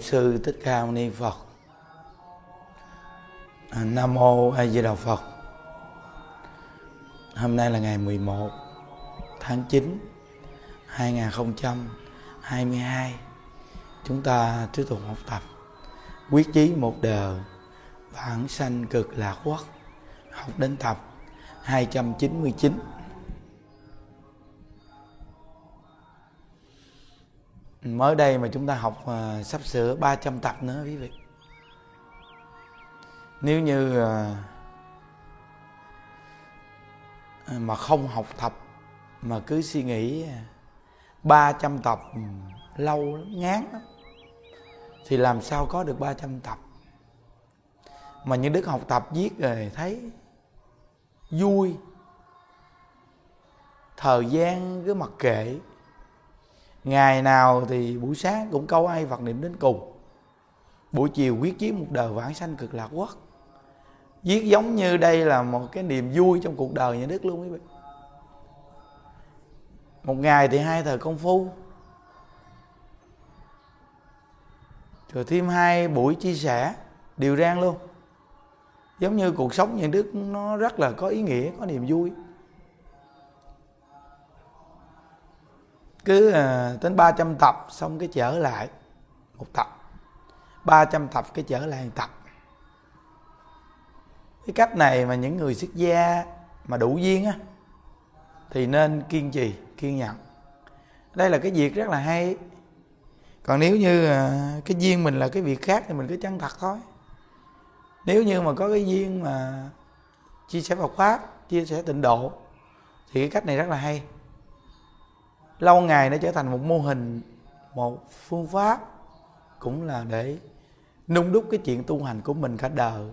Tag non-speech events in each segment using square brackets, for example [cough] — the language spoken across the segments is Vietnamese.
Bổn sư Thích Ca Mâu Ni Phật. À, Nam mô A Di Đà Phật. Hôm nay là ngày 11 tháng 9 2022. Chúng ta tiếp tục học tập quyết chí một đời, vãng sanh cực lạc quốc, học đến tập 299 mới đây mà chúng ta học uh, sắp sửa 300 tập nữa quý vị. Nếu như uh, mà không học tập mà cứ suy nghĩ 300 tập ừ, lâu lắm, ngán lắm thì làm sao có được 300 tập? Mà những đức học tập viết rồi thấy vui thời gian cứ mặc kệ ngày nào thì buổi sáng cũng câu ai phật niệm đến cùng. Buổi chiều quyết chí một đời vãng sanh cực lạc quốc. Viết giống như đây là một cái niềm vui trong cuộc đời nhà đức luôn quý vị. Một ngày thì hai thời công phu. Rồi thêm hai buổi chia sẻ, điều rang luôn. Giống như cuộc sống nhà đức nó rất là có ý nghĩa, có niềm vui. Cứ à, đến 300 tập xong cái trở lại một tập. 300 tập cái trở lại một tập. Cái cách này mà những người xuất gia mà đủ duyên á thì nên kiên trì kiên nhẫn. Đây là cái việc rất là hay. Còn nếu như à, cái duyên mình là cái việc khác thì mình cứ chân thật thôi. Nếu như mà có cái duyên mà chia sẻ Phật pháp chia sẻ tịnh độ thì cái cách này rất là hay lâu ngày nó trở thành một mô hình, một phương pháp cũng là để nung đúc cái chuyện tu hành của mình cả đời.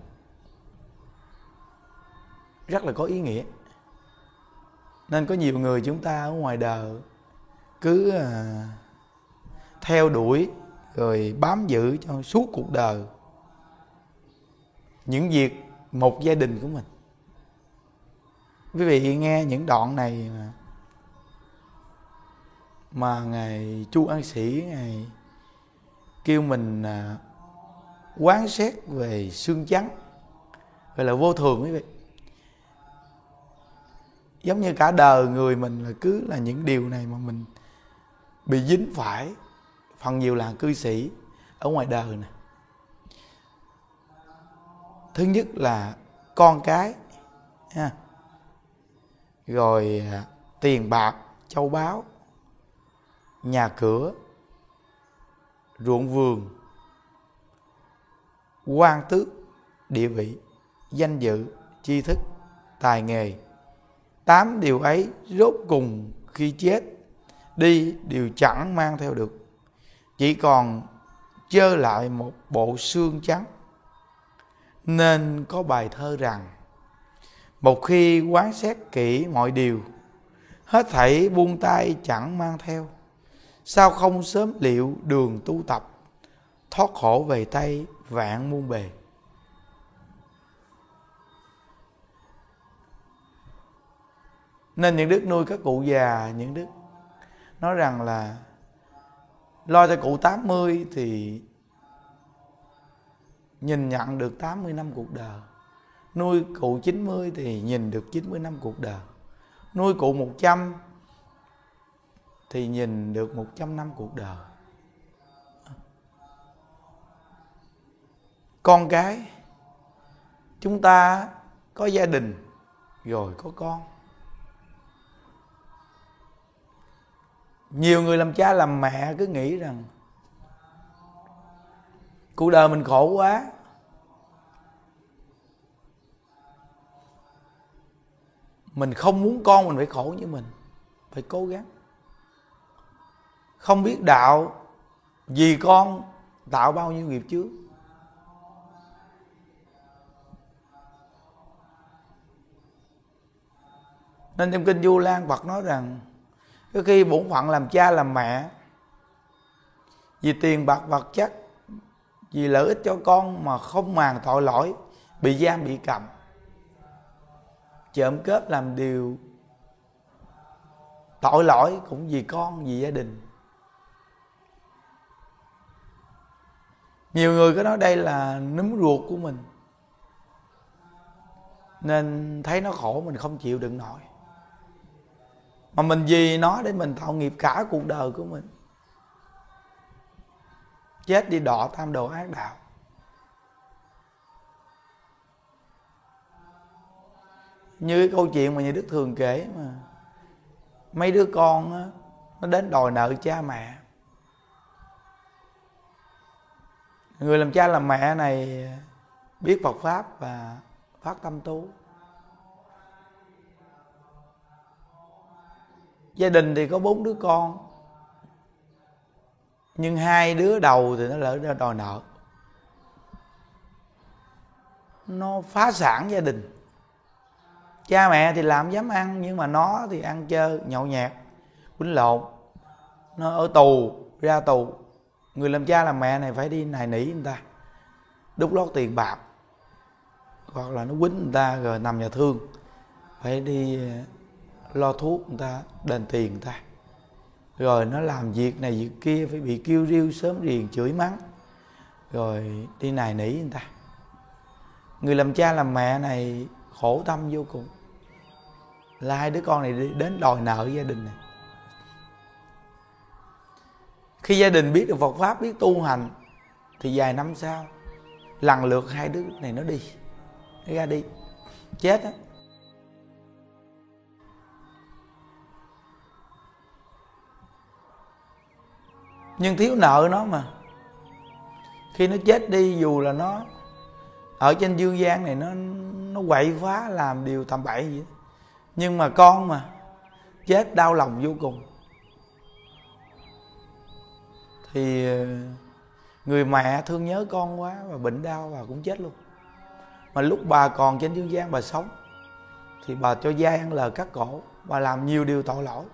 Rất là có ý nghĩa. Nên có nhiều người chúng ta ở ngoài đời cứ à, theo đuổi rồi bám giữ cho suốt cuộc đời những việc một gia đình của mình. Quý vị nghe những đoạn này mà mà ngài chu an sĩ ngài kêu mình à, quán xét về xương trắng gọi là vô thường quý vị giống như cả đời người mình là cứ là những điều này mà mình bị dính phải phần nhiều là cư sĩ ở ngoài đời nè. Thứ nhất là con cái ha. Rồi à, tiền bạc châu báu nhà cửa, ruộng vườn, quan tước, địa vị, danh dự, tri thức, tài nghề. Tám điều ấy rốt cùng khi chết, đi đều chẳng mang theo được. Chỉ còn chơ lại một bộ xương trắng. Nên có bài thơ rằng, một khi quán xét kỹ mọi điều, hết thảy buông tay chẳng mang theo sao không sớm liệu đường tu tập? Thoát khổ về tay vạn muôn bề. Nên những đức nuôi các cụ già, những đức nói rằng là lo cho cụ 80 thì nhìn nhận được 80 năm cuộc đời. Nuôi cụ 90 thì nhìn được 90 năm cuộc đời. Nuôi cụ 100 thì nhìn được 100 năm cuộc đời. Con cái, chúng ta có gia đình rồi có con. Nhiều người làm cha làm mẹ cứ nghĩ rằng, cuộc đời mình khổ quá. Mình không muốn con mình phải khổ như mình, phải cố gắng không biết đạo vì con tạo bao nhiêu nghiệp trước nên trong kinh du lan phật nói rằng, có khi bổn phận làm cha làm mẹ vì tiền bạc vật chất, vì lợi ích cho con mà không màng tội lỗi, bị giam, bị cầm. Trộm cướp làm điều tội lỗi cũng vì con, vì gia đình. Nhiều người có nói đây là núm ruột của mình. Nên thấy nó khổ mình không chịu đựng nổi. Mà mình vì nó để mình tạo nghiệp cả cuộc đời của mình. Chết đi đọ tam đồ ác đạo. Như cái câu chuyện mà nhà đức thường kể mà mấy đứa con á, nó đến đòi nợ cha mẹ. Người làm cha làm mẹ này biết Phật pháp và phát tâm tu. Gia đình thì có bốn đứa con, nhưng hai đứa đầu thì nó lỡ ra đòi nợ. Nó phá sản gia đình. Cha mẹ thì làm dám ăn, nhưng mà nó thì ăn chơi, nhậu nhẹt, quýnh lộn. Nó ở tù, ra tù người làm cha làm mẹ này phải đi nài nỉ người ta. Đúc lót tiền bạc. Hoặc là nó quýnh người ta rồi nằm nhà thương. Phải đi ờ, lo thuốc người ta, đền tiền người ta. Rồi nó làm việc này việc kia, phải bị kêu riêu sớm riền chửi mắng. Rồi đi nài nỉ người ta. Người làm cha làm mẹ này khổ tâm vô cùng. Là hai đứa con này đi đến đòi nợ gia đình này khi gia đình biết được Phật pháp, biết tu hành, thì vài năm sau, lần lượt hai đứa này nó đi, nó ra đi. Chết á. Nhưng thiếu nợ nó mà. Khi nó chết đi, dù là nó ở trên dương gian này, nó nó quậy phá làm điều tầm bậy vậy nhưng mà con mà, chết đau lòng vô cùng. Thì ờ, người mẹ thương nhớ con quá và bệnh đau và cũng chết luôn. Mà lúc bà còn trên dương gian bà sống, thì bà cho gia ăn lời cắt cổ. Bà làm nhiều điều tội lỗi.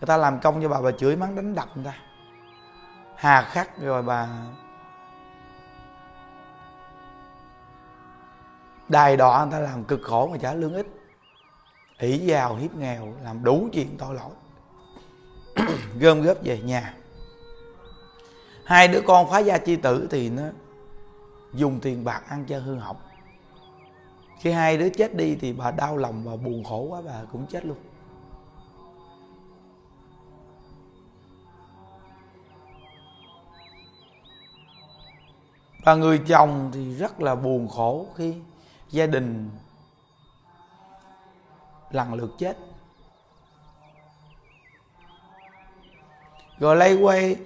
Người ta làm công cho bà bà chửi mắng đánh đập người ta. Hà khắc rồi bà đài đọa người ta làm cực khổ mà trả lương ít. Ỷ giàu hiếp nghèo, làm đủ chuyện tội lỗi. [clears throat] Gom góp về nhà hai đứa con phá gia chi tử thì nó dùng tiền bạc ăn cho hư hỏng. Khi hai đứa chết đi thì bà đau lòng và buồn khổ quá, bà cũng chết luôn. Và người chồng thì rất là buồn khổ khi gia đình lần lượt chết. Rồi lây quay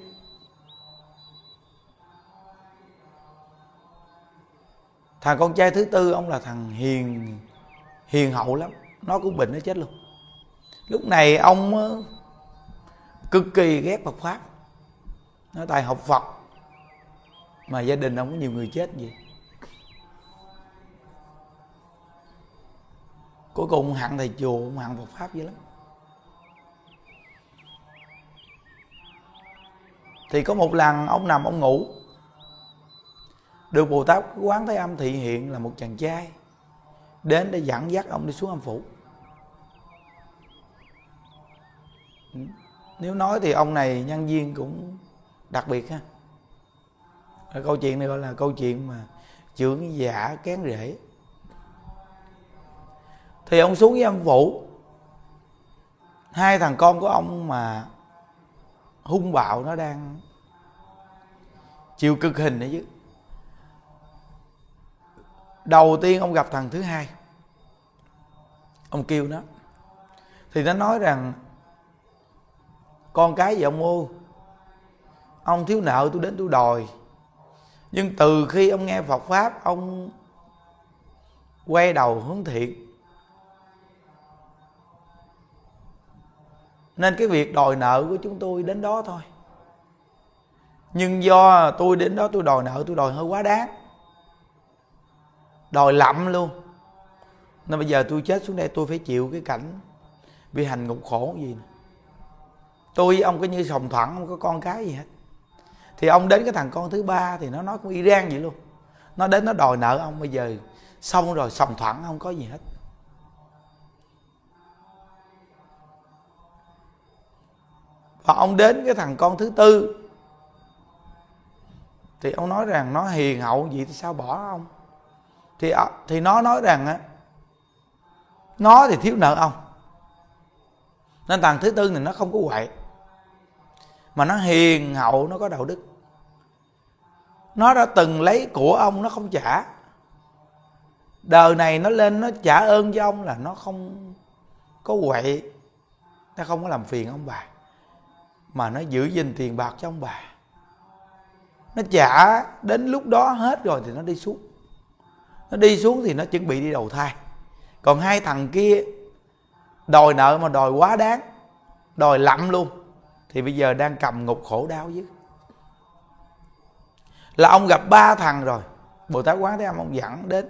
thằng con trai thứ tư, ông là thằng hiền hiền hậu lắm. Nó cũng bệnh, nó chết luôn. Lúc này ông ờ, cực kỳ ghét Phật pháp. Nó tài học Phật. Mà gia đình ông có nhiều người chết gì cuối cùng hạng thầy chùa hạng Phật pháp dữ lắm. Thì có một lần ông nằm ông ngủ được bồ tát quán thế âm thị hiện là một chàng trai, đến để dẫn dắt ông đi xuống âm phủ. Ừ, nếu nói thì ông này nhân viên cũng đặc biệt ha. Câu chuyện này gọi là câu chuyện mà trưởng giả kén rễ thì ông xuống với âm phủ. Hai thằng con của ông mà hung bạo nó đang chịu cực hình đấy chứ đầu tiên ông gặp thằng thứ hai. Ông kêu nó. Thì nó nói rằng, con cái gì ông ô ông thiếu nợ tôi đến tôi đòi. Nhưng từ khi ông nghe phật pháp, ông quay đầu hướng thiện. Nên cái việc đòi nợ của chúng tôi đến đó thôi. Nhưng do tôi đến đó tôi đòi nợ, tôi đòi hơi quá đáng đòi lậm luôn. Nên bây giờ tôi chết xuống đây, tôi phải chịu cái cảnh bị hành ngục khổ gì nè. Tôi với ông có như sòng thuận không có con cái gì hết. Thì ông đến cái thằng con thứ ba thì nó nói cũng Iran vậy luôn. Nó đến, nó đòi nợ ông, bây giờ xong rồi, sòng thuận không có gì hết. Và ông đến cái thằng con thứ tư, thì ông nói rằng, nó hiền hậu gì thì sao bỏ ông? Thì à, thì nó nói rằng á, nó thì thiếu nợ ông. Nên thằng thứ tư thì nó không có quậy mà nó hiền hậu, nó có đạo đức. Nó đã từng lấy của ông, nó không trả. Đời này nó lên, nó trả ơn cho ông là nó không có quậy nó không có làm phiền ông bà. Mà nó giữ gìn tiền bạc cho ông bà. Nó trả đến lúc đó hết rồi thì nó đi xuống nó đi xuống thì nó chuẩn bị đi đầu thai. Còn hai thằng kia, đòi nợ mà đòi quá đáng, đòi lậm luôn, thì bây giờ đang cầm ngục khổ đau chứ là ông gặp ba thằng rồi. Bồ tát quán thế âm ông dẫn đến.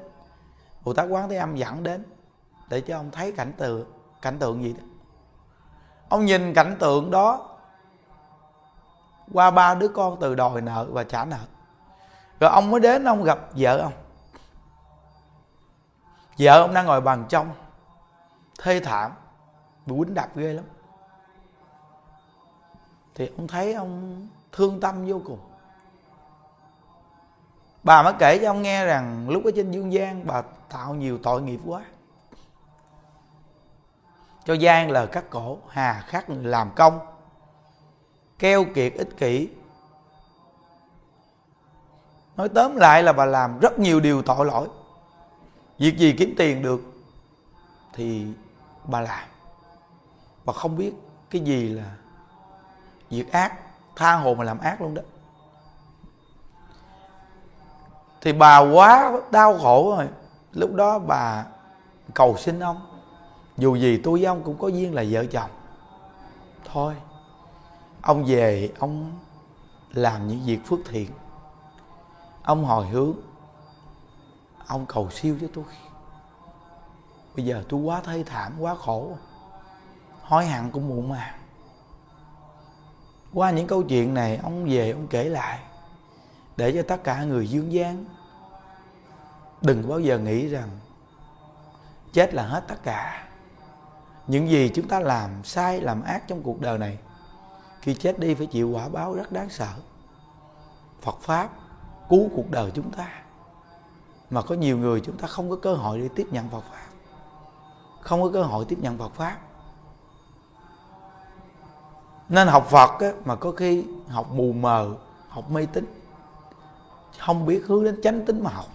Bồ tát quán thế âm dẫn đến, để cho ông thấy cảnh tượng cảnh tượng gì đó. Ông nhìn cảnh tượng đó, qua ba đứa con từ đòi nợ và trả nợ. Rồi ông mới đến ông gặp vợ ông vợ ông đang ngồi bàn trong thê thảm, bị quýnh đập ghê lắm. Thì ông thấy ông thương tâm vô cùng. Bà mới kể cho ông nghe rằng lúc ở trên dương gian bà tạo nhiều tội nghiệp quá. Cho gian lời cắt cổ, hà khắc người làm công, keo kiệt ích kỷ. Nói tóm lại là bà làm rất nhiều điều tội lỗi việc gì kiếm tiền được thì bà làm. Bà không biết cái gì là việc ác, tha hồ mà làm ác luôn đó. Thì bà quá đau khổ rồi. Lúc đó bà cầu xin ông. Dù gì tôi với ông cũng có duyên là vợ chồng. Thôi, ông về, ông làm những việc phước thiện. Ông hồi hướng ông cầu siêu cho tôi. Bây giờ tôi quá thê thảm, quá khổ. Hối hận cũng muộn mà. Qua những câu chuyện này, ông về, ông kể lại. Để cho tất cả người dương gian đừng bao giờ nghĩ rằng chết là hết tất cả. Những gì chúng ta làm sai, làm ác trong cuộc đời này, khi chết đi phải chịu quả báo rất đáng sợ. Phật pháp cứu cuộc đời chúng ta mà có nhiều người chúng ta không có cơ hội để tiếp nhận phật pháp. Không có cơ hội tiếp nhận phật pháp. Nên học phật á, mà có khi học mù mờ học mê tín. Không biết hướng đến chánh tính mà học.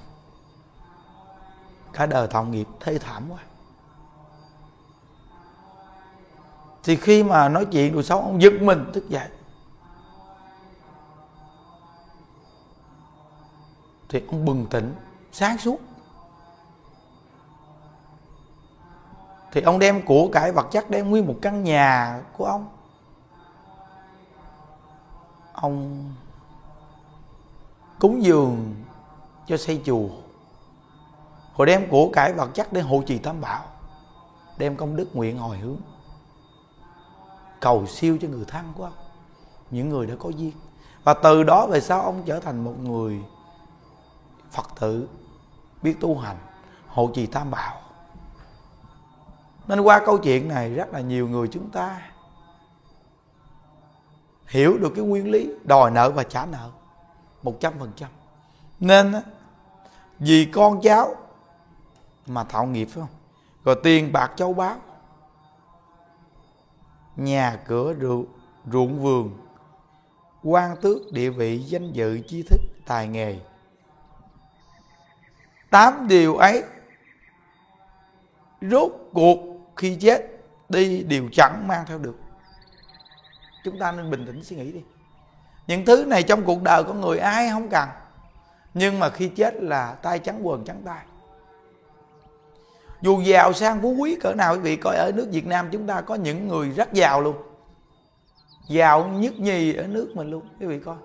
Cả đời thọ nghiệp thê thảm quá. Thì khi mà nói chuyện đồ xấu ông giật mình thức dậy. Thì ông bừng tỉnh sáng suốt. Thì ông đem của cải vật chất, đem nguyên một căn nhà của ông. Ông cúng dường cho xây chùa. Rồi đem của cải vật chất để hộ trì tam bảo. Đem công đức nguyện hồi hướng. Cầu siêu cho người thân của ông, những người đã có duyên. Và từ đó về sau ông trở thành một người phật tử biết tu hành, hộ trì tam bảo. Nên qua câu chuyện này, rất là nhiều người chúng ta hiểu được cái nguyên lý đòi nợ và trả nợ một trăm phần trăm. Nên vì con cháu mà thạo nghiệp, phải không? Rồi tiền bạc châu báu, nhà cửa rượu ruộng vườn, quan tước, địa vị, danh dự, tri thức, tài nghề tám điều ấy rốt cuộc khi chết đi đều chẳng mang theo được. Chúng ta nên bình tĩnh suy nghĩ đi. Những thứ này trong cuộc đời con người ai không cần, nhưng mà khi chết là tay trắng quần trắng tay. Dù giàu sang phú quý cỡ nào, quý vị coi ở nước Việt Nam chúng ta có những người rất giàu luôn. Giàu nhất nhì ở nước mình luôn, quý vị coi.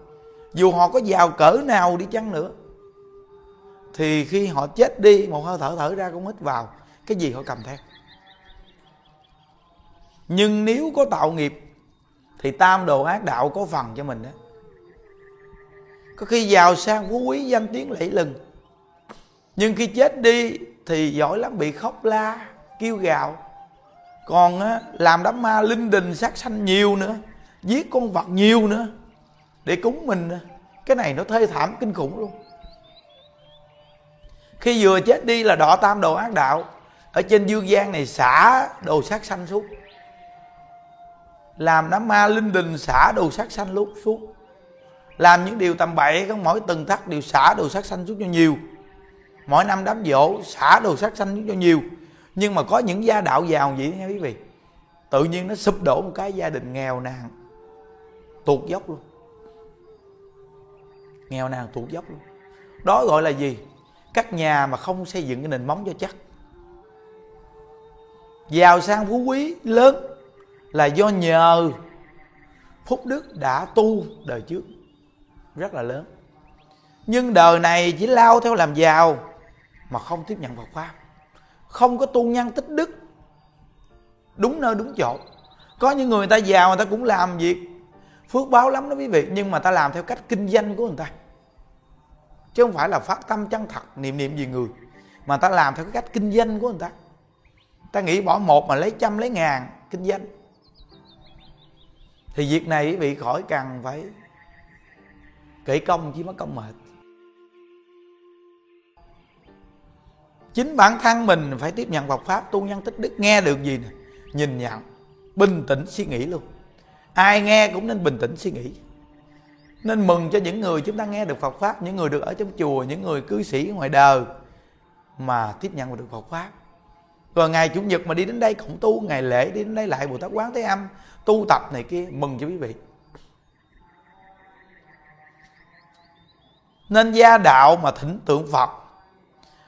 Dù họ có giàu cỡ nào đi chăng nữa thì khi họ chết đi một hơi thở thở ra cũng hít vào. Cái gì họ cầm theo? Nhưng nếu có tạo nghiệp thì tam đồ ác đạo có phần cho mình đó. Có khi giàu sang phú quý danh tiếng lẫy lừng. Nhưng khi chết đi thì giỏi lắm bị khóc la kêu gào. Còn á, làm đám ma linh đình sát sanh nhiều nữa giết con vật nhiều nữa để cúng mình cái này nó thê thảm kinh khủng luôn khi vừa chết đi là đọ tam đồ ác đạo. Ở trên dương gian này xả đồ sát sanh xuống làm đám ma linh đình xả đồ sát sanh lúc xuống làm những điều tầm bậy, có mỗi từng thắt đều xả đồ sát sanh xuống cho nhiều. Mỗi năm đám dỗ xả đồ sát sanh xuống cho nhiều. Nhưng mà có những gia đạo giàu vậy nha quý vị. Tự nhiên nó sụp đổ một cái gia đình nghèo nàn. Tuột dốc luôn. Nghèo nàn, tuột dốc luôn. Đó gọi là gì? Các nhà mà không xây dựng cái nền móng cho chắc. Giàu sang phú quý, lớn là do nhờ phúc đức đã tu đời trước. Rất là lớn. Nhưng đời này chỉ lao theo làm giàu mà không tiếp nhận Phật pháp. Không có tu nhân tích đức. Đúng nơi, đúng chỗ. Có những người người ta giàu, người ta cũng làm việc. Phước báo lắm đó quý vị. Nhưng mà ta làm theo cách kinh doanh của người ta chứ không phải là phát tâm chân thật, niệm niệm gì người. Mà ta làm theo cái cách kinh doanh của người ta. Ta nghĩ bỏ một mà lấy trăm, lấy ngàn, kinh doanh. Thì việc này quý vị khỏi cần phải kể công chỉ mất công mệt. Chính bản thân mình phải tiếp nhận Phật pháp, tu nhân tích đức, nghe được gì nè? Nhìn nhận, bình tĩnh suy nghĩ luôn. Ai nghe cũng nên bình tĩnh suy nghĩ nên mừng cho những người chúng ta nghe được Phật pháp, những người được ở trong chùa, những người cư sĩ ngoài đời mà tiếp nhận được Phật pháp. Rồi ngày chủ nhật mà đi đến đây cũng tu, ngày lễ đi đến đây lại bồ tát quán thế âm, tu tập này kia, mừng cho quý vị. Nên gia đạo mà thỉnh tượng phật,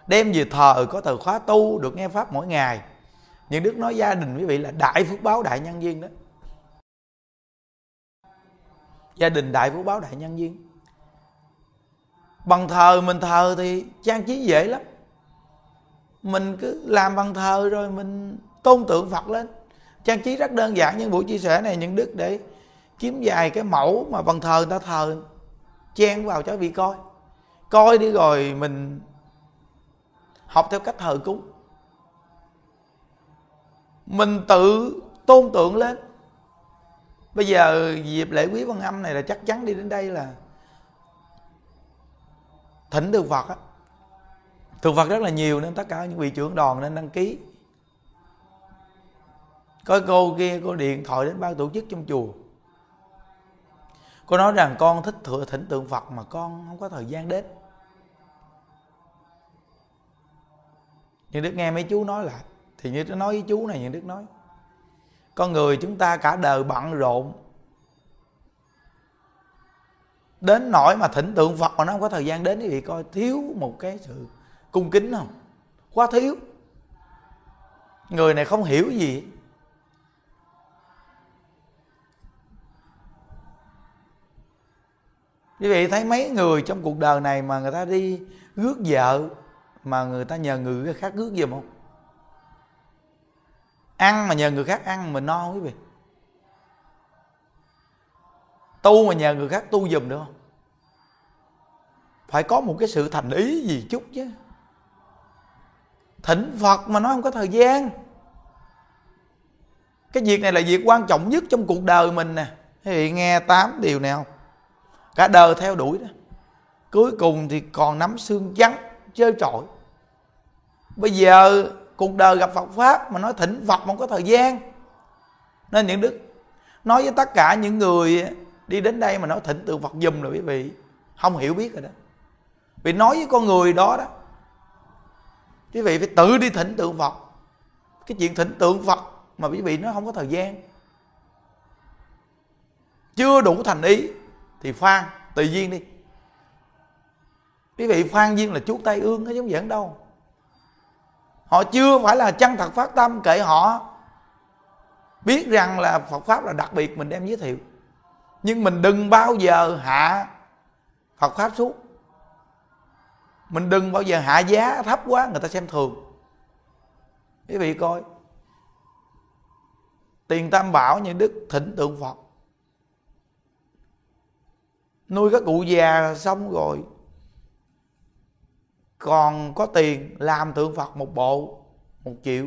đem về thờ có từ khóa tu, được nghe pháp mỗi ngày. Những đức nói gia đình quý vị là đại phước báo đại nhân duyên đó gia đình đại vũ báo đại nhân duyên bằng thờ mình thờ thì trang trí dễ lắm. Mình cứ làm bằng thờ rồi mình tôn tượng phật lên. Trang trí rất đơn giản, nhưng buổi chia sẻ này những đức để kiếm vài cái mẫu mà bằng thờ người ta thờ, chen vào cho vị coi. Coi đi rồi mình học theo cách thờ cúng. Mình tự tôn tượng lên bây giờ dịp lễ quý văn âm này là chắc chắn đi đến đây là thỉnh được phật á. Thực vật rất là nhiều nên tất cả những vị trưởng đoàn nên đăng ký. Có cô kia, cô điện thoại đến ban tổ chức trong chùa. Cô nói rằng con thích thừa, thỉnh tượng phật mà con không có thời gian đến. Nhưng đức nghe mấy chú nói lại thì như nói với chú này, những đức nói con người chúng ta cả đời bận rộn. Đến nỗi mà thỉnh tượng phật mà nó không có thời gian đến thì coi thiếu một cái sự cung kính không? Quá thiếu. Người này không hiểu gì. Quý vị thấy mấy người trong cuộc đời này mà người ta đi rước vợ, mà người ta nhờ người khác rước giùm không? Ăn mà nhờ người khác ăn mình no quý vị. Tu mà nhờ người khác tu giùm được không? Phải có một cái sự thành ý gì chút chứ. Thỉnh phật mà nó không có thời gian. Cái việc này là việc quan trọng nhất trong cuộc đời mình nè. Thì nghe tám điều nào, cả đời theo đuổi đó. Cuối cùng thì còn nắm xương trắng chơi trội bây giờ cuộc đời gặp phật pháp mà nói thỉnh phật không có thời gian. Nên những đức nói với tất cả những người đi đến đây mà nói thỉnh tượng phật dùm rồi quý vị, không hiểu biết rồi đó. Vì nói với con người đó đó, quý vị phải tự đi thỉnh tượng phật. Cái chuyện thỉnh tượng phật mà quý vị nó không có thời gian. Chưa đủ thành ý thì khoan tùy duyên đi. Quý vị khoan duyên là chuốt tay ương, nó giống vậy đâu họ chưa phải là chân thật phát tâm kệ họ biết rằng là Phật pháp là đặc biệt mình đem giới thiệu. Nhưng mình đừng bao giờ hạ Phật pháp xuống. Mình đừng bao giờ hạ giá thấp quá, người ta xem thường. Quý vị coi. Tiền tam bảo như đức thỉnh tượng phật. Nuôi các cụ già xong rồi còn có tiền, làm tượng phật một bộ, một triệu.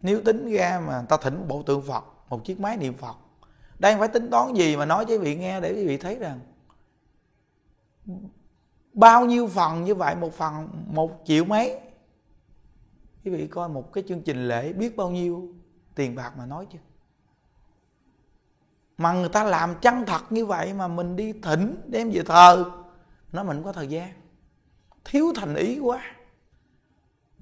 Nếu tính ra mà ta thỉnh một bộ tượng phật, một chiếc máy niệm phật, đang phải tính toán gì mà nói cho quý vị nghe để quý vị thấy rằng bao nhiêu phần như vậy, một phần một triệu mấy? Quý vị coi một cái chương trình lễ biết bao nhiêu tiền bạc mà nói chứ. Mà người ta làm chân thật như vậy mà mình đi thỉnh đem về thờ nó mình có thời gian. Thiếu thành ý quá.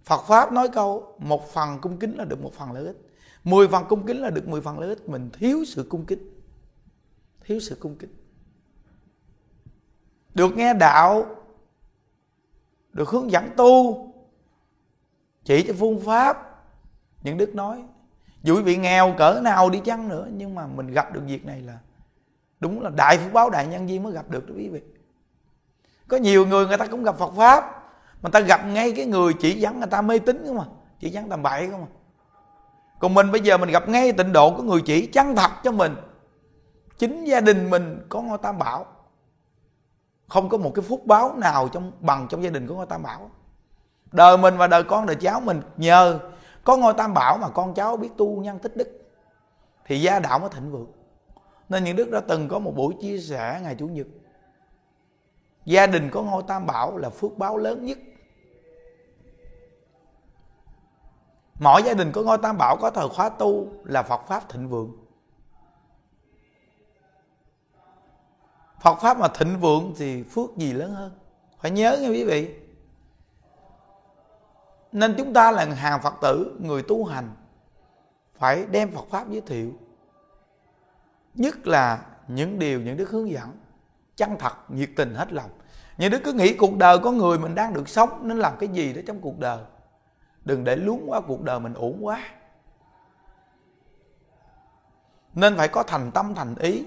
Phật Pháp nói câu, một phần cung kính là được một phần lợi ích. Mười phần cung kính là được mười phần lợi ích. Mình thiếu sự cung kính. Thiếu sự cung kính. Được nghe đạo, được hướng dẫn tu, chỉ cho phương pháp. Những đức nói, dù quý vị nghèo cỡ nào đi chăng nữa, nhưng mà mình gặp được việc này là đúng là đại phước báo đại nhân viên mới gặp được đó quý vị có nhiều người người ta cũng gặp Phật pháp. Mà ta gặp ngay cái người chỉ dẫn người ta mê tín không mà chỉ dẫn tầm bậy không mà còn mình bây giờ mình gặp ngay tịnh độ của người chỉ chăng thật cho mình. Chính gia đình mình có ngôi tam bảo. Không có một cái phúc báo nào trong, bằng trong gia đình của ngôi tam bảo. Đời mình và đời con, đời cháu mình, nhờ có ngôi tam bảo mà con cháu biết tu nhân tích đức, thì gia đạo mới thịnh vượng. Nên những đức đã từng có một buổi chia sẻ ngày chủ nhật gia đình có ngôi tam bảo là phước báo lớn nhất. Mỗi gia đình có ngôi tam bảo có thời khóa tu là phật pháp thịnh vượng. Phật pháp mà thịnh vượng thì phước gì lớn hơn? Phải nhớ nha quý vị. Nên chúng ta là hàng phật tử, người tu hành, phải đem phật pháp giới thiệu. Nhất là những điều những đức hướng dẫn chân thật, nhiệt tình hết lòng. Những đứa cứ nghĩ cuộc đời có người mình đang được sống nên làm cái gì đó trong cuộc đời. Đừng để luống quá cuộc đời mình ổn quá. Nên phải có thành tâm, thành ý.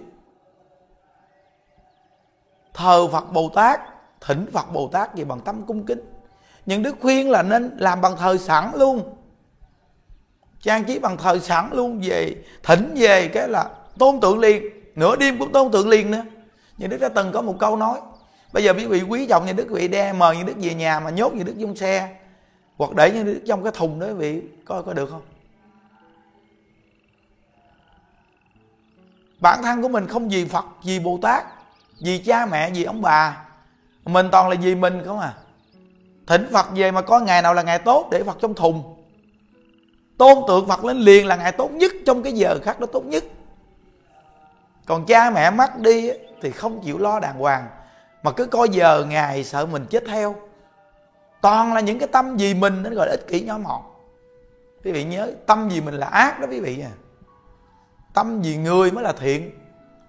Thờ phật bồ tát, thỉnh phật bồ tát gì bằng tâm cung kính. Những đức khuyên là nên làm bằng thờ sẵn luôn. Trang trí bằng thờ sẵn luôn về, thỉnh về cái là tôn tượng liền. Nửa đêm cũng tôn tượng liền nữa như đức đã từng có một câu nói. Bây giờ quý vị quý trọng như đức vị đem, mời như đức về nhà mà nhốt như đức trong xe. Hoặc để như đức trong cái thùng đó, quý vị coi có được không? Bản thân của mình không vì phật, vì bồ tát vì cha mẹ, vì ông bà. Mình toàn là vì mình không à. Thỉnh phật về mà có ngày nào là ngày tốt để phật trong thùng. Tôn tượng phật lên liền là ngày tốt nhất trong cái giờ khác đó, tốt nhất. Còn cha mẹ mất đi thì không chịu lo đàng hoàng. Mà cứ coi giờ ngày sợ mình chết theo. Toàn là những cái tâm gì mình, nó gọi là ích kỷ nhỏ mọn. Quý vị nhớ, tâm gì mình là ác đó quý vị à. Tâm gì người mới là thiện,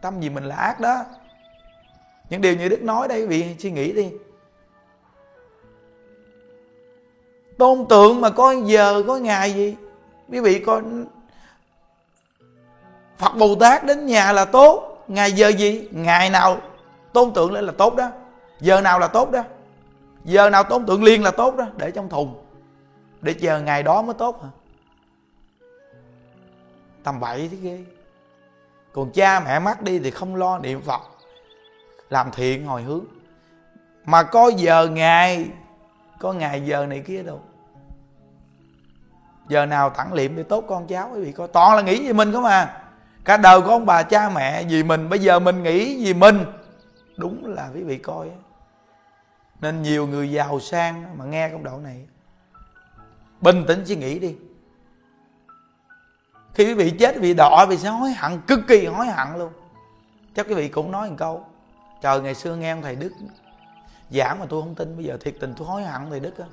tâm gì mình là ác đó. Những điều như đức nói đây, quý vị suy nghĩ đi. Tôn tượng mà có giờ có ngày gì? Quý vị coi phật bồ tát đến nhà là tốt ngày giờ gì? Ngày nào tôn tượng lên là tốt đó. Giờ nào là tốt đó. Giờ nào tôn tượng liền là tốt đó. Để trong thùng. Để chờ ngày đó mới tốt hả? Tầm bậy thế ghê. Còn cha mẹ mất đi thì không lo niệm phật. Làm thiện hồi hướng. Mà có giờ ngày, có ngày giờ này kia đâu. Giờ nào tặng liệm thì tốt con cháu quý vị coi. Toàn là nghĩ về mình không à cả đời của ông bà cha mẹ, vì mình, bây giờ mình nghĩ vì mình. Đúng là quý vị coi nên nhiều người giàu sang mà nghe công đoạn này. Bình tĩnh suy nghĩ đi. Khi quý vị chết vì vị đỏ vì sẽ hối hận, cực kỳ hối hận luôn. Chắc quý vị cũng nói một câu, trời, ngày xưa nghe ông thầy đức giảng mà tôi không tin, bây giờ thiệt tình tôi hối hận thầy đức á.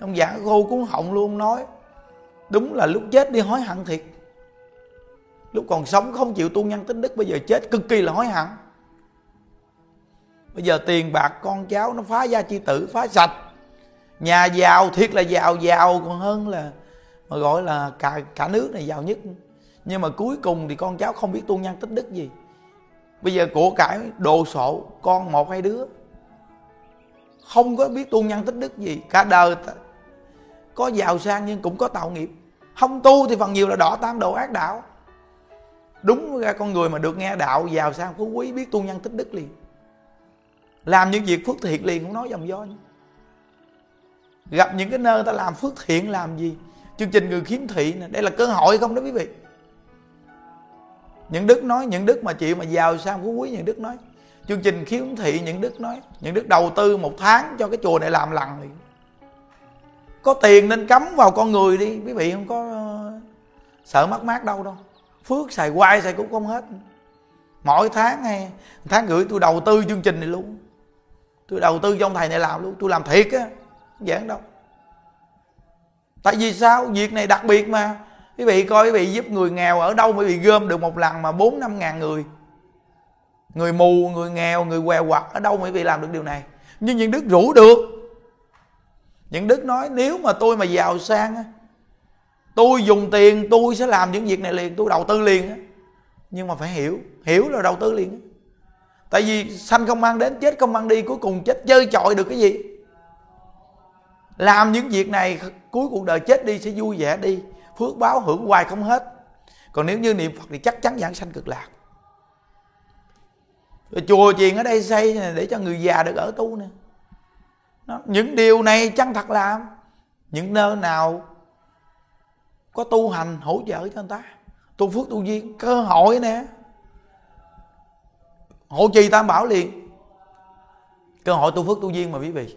Ông giảng khô cuốn họng luôn nói, đúng là lúc chết đi hối hận thiệt lúc còn sống không chịu tu nhân tính đức, bây giờ chết cực kỳ là hối hận. Bây giờ tiền bạc con cháu nó phá gia chi tử, phá sạch. Nhà giàu, thiệt là giàu giàu còn hơn là, mà gọi là cả cả nước này giàu nhất. Nhưng mà cuối cùng thì con cháu không biết tu nhân tích đức gì. Bây giờ của cải đồ sộ, con một hai đứa, không có biết tu nhân tích đức gì. Cả đời có giàu sang nhưng cũng có tạo nghiệp. Không tu thì phần nhiều là đỏ tam đồ ác đạo đúng ra con người mà được nghe đạo vào sang phú quý, biết tu nhân tích đức liền. Làm những việc phước thiện liền cũng nói dòng do nhé. gặp những cái nơi ta làm phước thiện, làm gì? Chương trình người khiếm thị này đây là cơ hội không đó quý vị? Những đức nói, những đức mà chị mà giàu sao phú quý, những đức nói. Chương trình khiếm thị, những đức nói. Những đức đầu tư một tháng cho cái chùa này làm lần liền. Có tiền nên cấm vào con người đi, quý vị không có ờ, sợ mất mát đâu đâu phước xài hoài xài cũng không hết. Mỗi tháng hay tháng gửi tôi đầu tư chương trình này luôn. Tôi đầu tư cho ông thầy này làm luôn. Tôi làm thiệt á, không giảng đâu. Tại vì sao? Việc này đặc biệt mà. Quý vị coi, quý vị giúp người nghèo ở đâu mới bị gom được một lần mà bốn năm ngàn người. Người mù, người nghèo, người què quặt ở đâu mới bị làm được điều này? Nhưng những đức rủ được. Những đức nói, nếu mà tôi mà giàu sang tôi dùng tiền, tôi sẽ làm những việc này liền, tôi đầu tư liền nhưng mà phải hiểu hiểu là đầu tư liền tại vì sanh không mang đến, chết không mang đi, cuối cùng chết chơi chọi được cái gì? Làm những việc này, cuối cuộc đời chết đi sẽ vui vẻ đi, phước báo hưởng hoài không hết. Còn nếu như niệm phật thì chắc chắn giảng sanh cực lạc. Rồi chùa chiền ở đây xây để cho người già được ở tu nè những điều này chân thật làm. Những nơi nào có tu hành, hỗ trợ cho người ta. Tu phước, tu duyên, cơ hội nè. Hộ trì tam bảo liền. Cơ hội tu phước, tu duyên mà quý vị.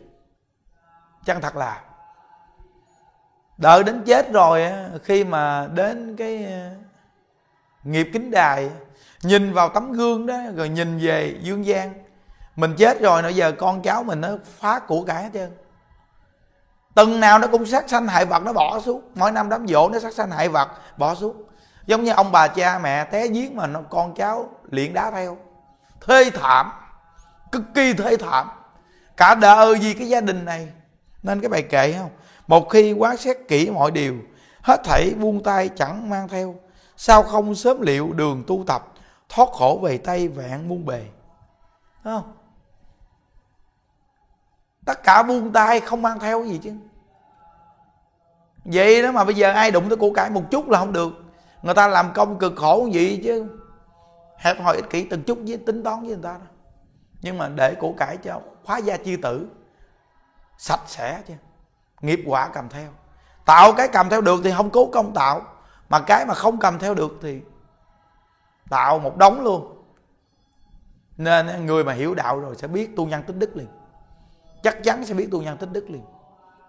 Chân thật là, đợi đến chết rồi khi mà đến cái ờ, nghiệp kính đài, nhìn vào tấm gương đó, rồi nhìn về dương gian, mình chết rồi, nãy giờ con cháu mình nó phá của cải hết trơn từng nào nó cũng sát sanh hại vật, nó bỏ xuống. Mỗi năm đám dỗ nó sát sanh hại vật, bỏ xuống. Giống như ông bà cha mẹ té giếng mà nó con cháu liền đá theo. Thê thảm, cực kỳ thê thảm. Cả đời vì cái gia đình này. Nên cái bài kệ không? Một khi quá xét kỹ mọi điều, hết thảy buông tay chẳng mang theo. Sao không sớm liệu đường tu tập, thoát khổ về tay vạn muôn bề? Đúng không? Tất cả buông tay, không mang theo gì chứ. Vậy đó mà bây giờ ai đụng tới của cải một chút là không được. Người ta làm công cực khổ gì chứ. Hẹp hòi ích kỷ, từng chút với, tính toán với người ta đó. Nhưng mà để của cải cho khóa gia chi tử, sạch sẽ chứ. Nghiệp quả cầm theo. Tạo cái cầm theo được thì không cố công tạo. Mà cái mà không cầm theo được thì tạo một đống luôn. Nên người mà hiểu đạo rồi sẽ biết tu nhân tích đức liền chắc chắn sẽ biết tu nhân tích đức liền.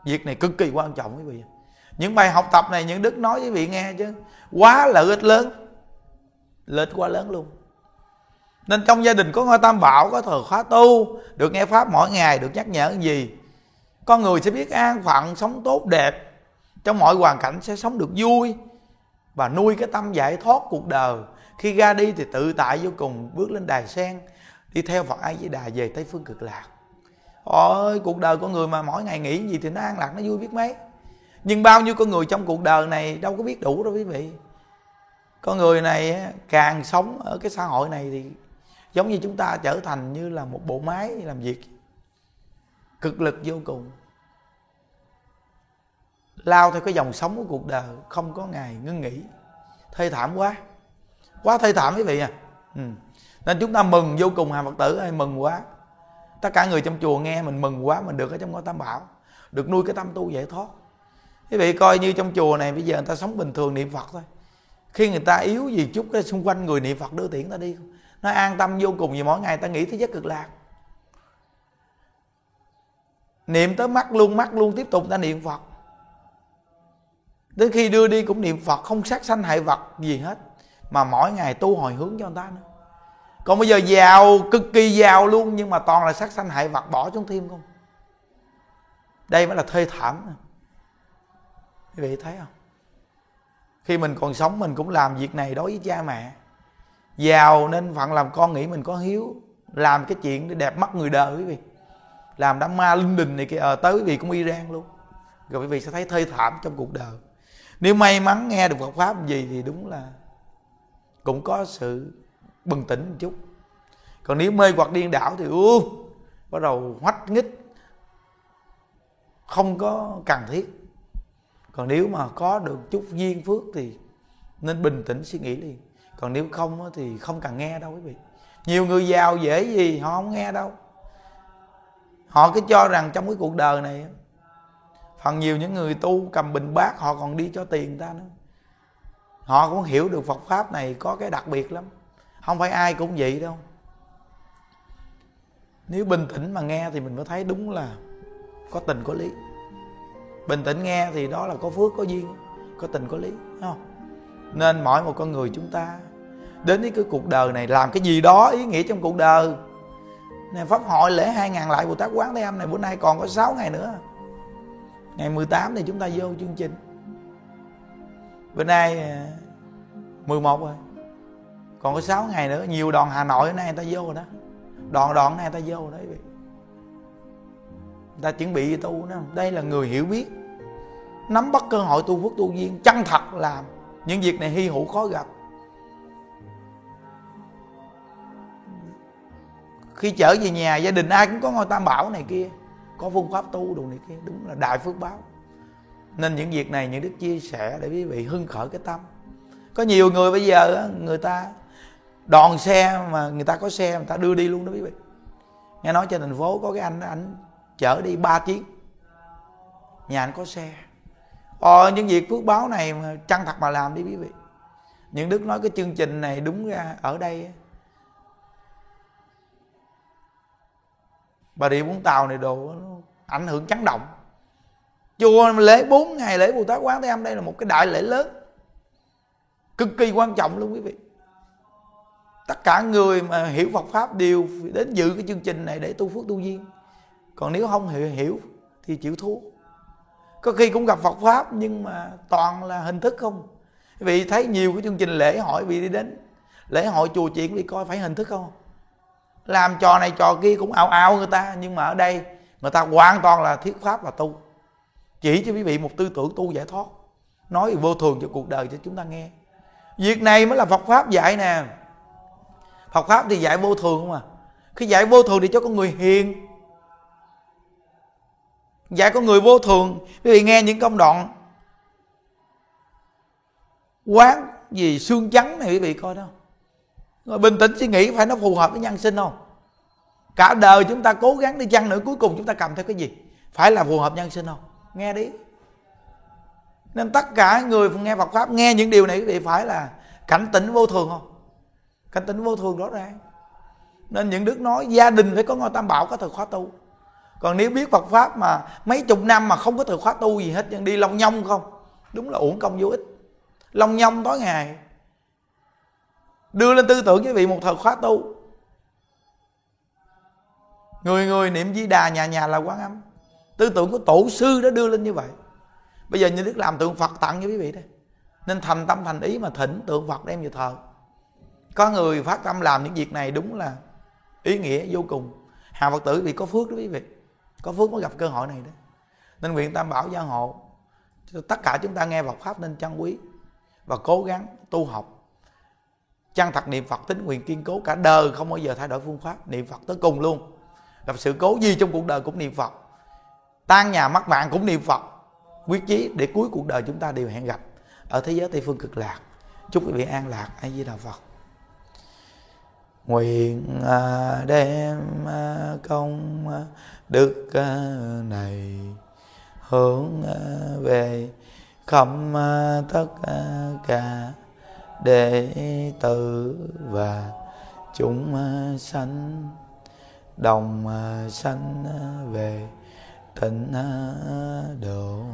Việc này cực kỳ quan trọng quý vị. Những bài học tập này những đức nói với vị nghe chứ. Quá lợi ích lớn. Lợi ích quá lớn luôn. Nên trong gia đình có ngôi tam bảo, có thờ khóa tu, được nghe pháp mỗi ngày, được nhắc nhở gì, con người sẽ biết an phận, sống tốt, đẹp. Trong mọi hoàn cảnh sẽ sống được vui và nuôi cái tâm giải thoát cuộc đời. Khi ra đi thì tự tại vô cùng, bước lên đài sen, đi theo phật ai với đà về tây phương cực lạc ôi cuộc đời con người mà mỗi ngày nghĩ gì thì nó an lạc, nó vui biết mấy. Nhưng bao nhiêu con người trong cuộc đời này đâu có biết đủ đâu quý vị. Con người này càng sống ở cái xã hội này thì giống như chúng ta trở thành như là một bộ máy làm việc. Cực lực vô cùng. Lao theo cái dòng sống của cuộc đời, không có ngày ngưng nghỉ. Thê thảm quá. Quá thê thảm quý vị à. Ừ. nên chúng ta mừng vô cùng hà phật tử ơi, mừng quá tất cả người trong chùa nghe mình mừng quá mình được ở trong ngôi tam bảo, được nuôi cái tâm tu giải thoát. Quý vị coi như trong chùa này bây giờ người ta sống bình thường niệm phật thôi. Khi người ta yếu gì chút cái xung quanh người niệm phật đưa tiễn ta đi. Nó an tâm vô cùng vì mỗi ngày ta nghĩ thế giới cực lạc. Niệm tới mắt luôn mắt luôn tiếp tục ta niệm phật. Đến khi đưa đi cũng niệm phật, không sát sanh hại vật gì hết, mà mỗi ngày tu hồi hướng cho người ta nữa còn bây giờ giàu cực kỳ giàu luôn nhưng mà toàn là sát sanh hại vật bỏ trong thêm không? Đây mới là thê thảm quý vị thấy không? Khi mình còn sống mình cũng làm việc này đối với cha mẹ. Giàu nên phận làm con nghĩ mình có hiếu làm cái chuyện để đẹp mắt người đời quý vị. Làm đám ma linh đình này kia ờ, tới quý vị cũng Iran luôn. Rồi quý vị sẽ thấy thê thảm trong cuộc đời. Nếu may mắn nghe được Phật pháp gì thì đúng là cũng có sự bừng tỉnh một chút. Còn nếu mê hoặc điên đảo thì u bắt đầu hoách nghích không có cần thiết. Còn nếu mà có được chút duyên phước thì nên bình tĩnh suy nghĩ liền còn nếu không thì không cần nghe đâu quý vị. Nhiều người giàu dễ gì họ không nghe đâu. Họ cứ cho rằng trong cái cuộc đời này phần nhiều những người tu cầm bình bát họ còn đi cho tiền ta nữa. Họ cũng hiểu được Phật pháp này có cái đặc biệt lắm không phải ai cũng vậy đâu. Nếu bình tĩnh mà nghe thì mình mới thấy đúng là có tình có lý. Bình tĩnh nghe thì đó là có phước, có duyên, có tình, có lý không? Nên mỗi một con người chúng ta, đến với cái cuộc đời này làm cái gì đó ý nghĩa trong cuộc đời. Này, pháp hội lễ hai ngàn lại Bồ Tát Quán Thế Âm này, bữa nay còn có 6 ngày nữa. Ngày 18 thì chúng ta vô chương trình. Bữa nay à, 11 rồi còn có 6 ngày nữa, nhiều đoàn Hà Nội nay người ta vô rồi đó. Đoàn đoàn này người ta vô rồi đấy vị. Người ta chuẩn bị tu đó. Đây là người hiểu biết. Nắm bắt cơ hội tu phước tu duyên, chân thật làm những việc này hy hữu khó gặp. Khi trở về nhà, gia đình ai cũng có ngôi tam bảo này kia, có phương pháp tu đồ này kia. Đúng là đại phước báo. Nên những việc này, những đức chia sẻ để quý vị hưng khởi cái tâm. Có nhiều người bây giờ người ta đòn xe mà người ta có xe người ta đưa đi luôn đó quý vị. Nghe nói trên thành phố có cái anh anh chở đi ba chuyến. Nhà anh có xe. Ờ, những việc phước báo này mà chân thật mà làm đi quý vị. Những đức nói cái chương trình này đúng ra ở đây bà rịa vũng tàu này đồ ảnh hưởng chấn động. Chùa lễ 4 ngày lễ bồ tát quán thế âm đây là một cái đại lễ lớn. Cực kỳ quan trọng luôn quý vị tất cả người mà hiểu Phật pháp đều đến dự cái chương trình này để tu phước tu duyên. Còn nếu không hiểu, hiểu thì chịu thua. Có khi cũng gặp Phật pháp nhưng mà toàn là hình thức không. Vì thấy nhiều cái chương trình lễ hội vì đi đến. Lễ hội chùa chuyện vì coi phải hình thức không? Làm trò này trò kia cũng ảo ảo người ta nhưng mà ở đây người ta hoàn toàn là thiết pháp và tu. Chỉ cho quý vị một tư tưởng tu giải thoát. Nói vô thường cho cuộc đời cho chúng ta nghe. Việc này mới là phật pháp dạy nè phật pháp thì dạy vô thường không à? Khi dạy vô thường thì cho con người hiền. Dạy con người vô thường quý vị nghe những công đoạn quán gì xương trắng này quý vị coi đó. Rồi bình tĩnh suy nghĩ phải nó phù hợp với nhân sinh không? Cả đời chúng ta cố gắng đi chăng nữa, cuối cùng chúng ta cầm theo cái gì? Phải là phù hợp nhân sinh không? Nghe đi. Nên tất cả người nghe Phật pháp nghe những điều này quý vị phải là cảnh tỉnh vô thường không? Cảnh tính vô thường rõ ràng. Nên những đức nói, gia đình phải có ngôi tam bảo, có thời khóa tu. Còn nếu biết Phật pháp mà mấy chục năm mà không có thời khóa tu gì hết, nhưng đi long nhông không? Đúng là uổng công vô ích. Long nhông tối ngày, đưa lên tư tưởng quý vị một thời khóa tu. Người người niệm di đà nhà nhà là quán âm. Tư tưởng của tổ sư đó đưa lên như vậy. Bây giờ như đức làm tượng phật tặng cho quý vị đây. Nên thành tâm thành ý mà thỉnh tượng phật đem về thờ có người phát tâm làm những việc này đúng là ý nghĩa vô cùng. Hàng phật tử vì có phước đó quý vị. Có phước mới gặp cơ hội này đó. Nên nguyện tam bảo gia hộ tất cả chúng ta nghe Phật pháp nên trân quý và cố gắng tu học. Chân thật niệm phật tính nguyện kiên cố cả đời, không bao giờ thay đổi phương pháp. Niệm phật tới cùng luôn. Gặp sự cố gì trong cuộc đời cũng niệm phật. Tan nhà mất mạng cũng niệm phật. Quyết chí để cuối cuộc đời chúng ta đều hẹn gặp ở thế giới tây phương cực lạc. Chúc quý vị an lạc. Ai di đà phật nguyện à, đem à, công à, đức này hướng về khắp tất cả đệ tử và chúng sanh đồng sanh về tịnh độ.